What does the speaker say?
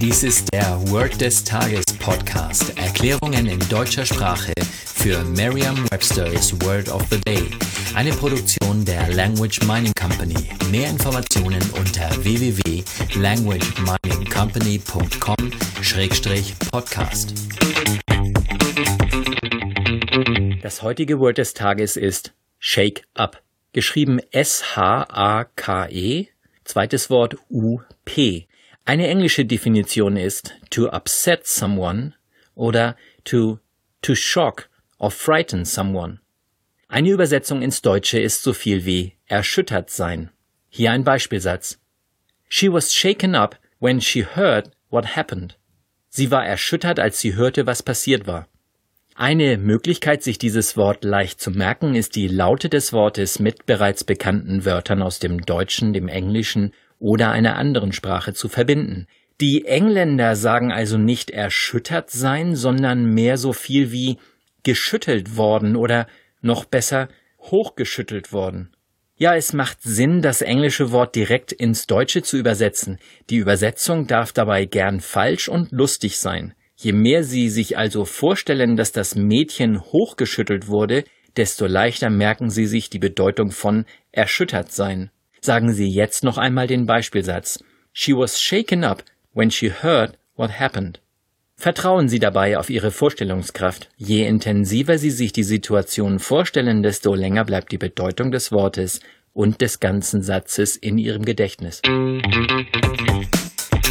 Dies ist der Word des Tages Podcast. Erklärungen in deutscher Sprache für Merriam-Webster's Word of the Day. Eine Produktion der Language Mining Company. Mehr Informationen unter www.languageminingcompany.com-podcast. Das heutige Word des Tages ist Shake Up. Geschrieben S-H-A-K-E, zweites Wort U-P. Eine englische Definition ist to upset someone oder to, to shock or frighten someone. Eine Übersetzung ins Deutsche ist so viel wie erschüttert sein. Hier ein Beispielsatz. She was shaken up when she heard what happened. Sie war erschüttert, als sie hörte, was passiert war. Eine Möglichkeit, sich dieses Wort leicht zu merken, ist die Laute des Wortes mit bereits bekannten Wörtern aus dem Deutschen, dem Englischen oder einer anderen Sprache zu verbinden. Die Engländer sagen also nicht erschüttert sein, sondern mehr so viel wie geschüttelt worden oder noch besser hochgeschüttelt worden. Ja, es macht Sinn, das englische Wort direkt ins Deutsche zu übersetzen. Die Übersetzung darf dabei gern falsch und lustig sein. Je mehr Sie sich also vorstellen, dass das Mädchen hochgeschüttelt wurde, desto leichter merken Sie sich die Bedeutung von erschüttert sein. Sagen Sie jetzt noch einmal den Beispielsatz. She was shaken up when she heard what happened. Vertrauen Sie dabei auf Ihre Vorstellungskraft. Je intensiver Sie sich die Situation vorstellen, desto länger bleibt die Bedeutung des Wortes und des ganzen Satzes in Ihrem Gedächtnis.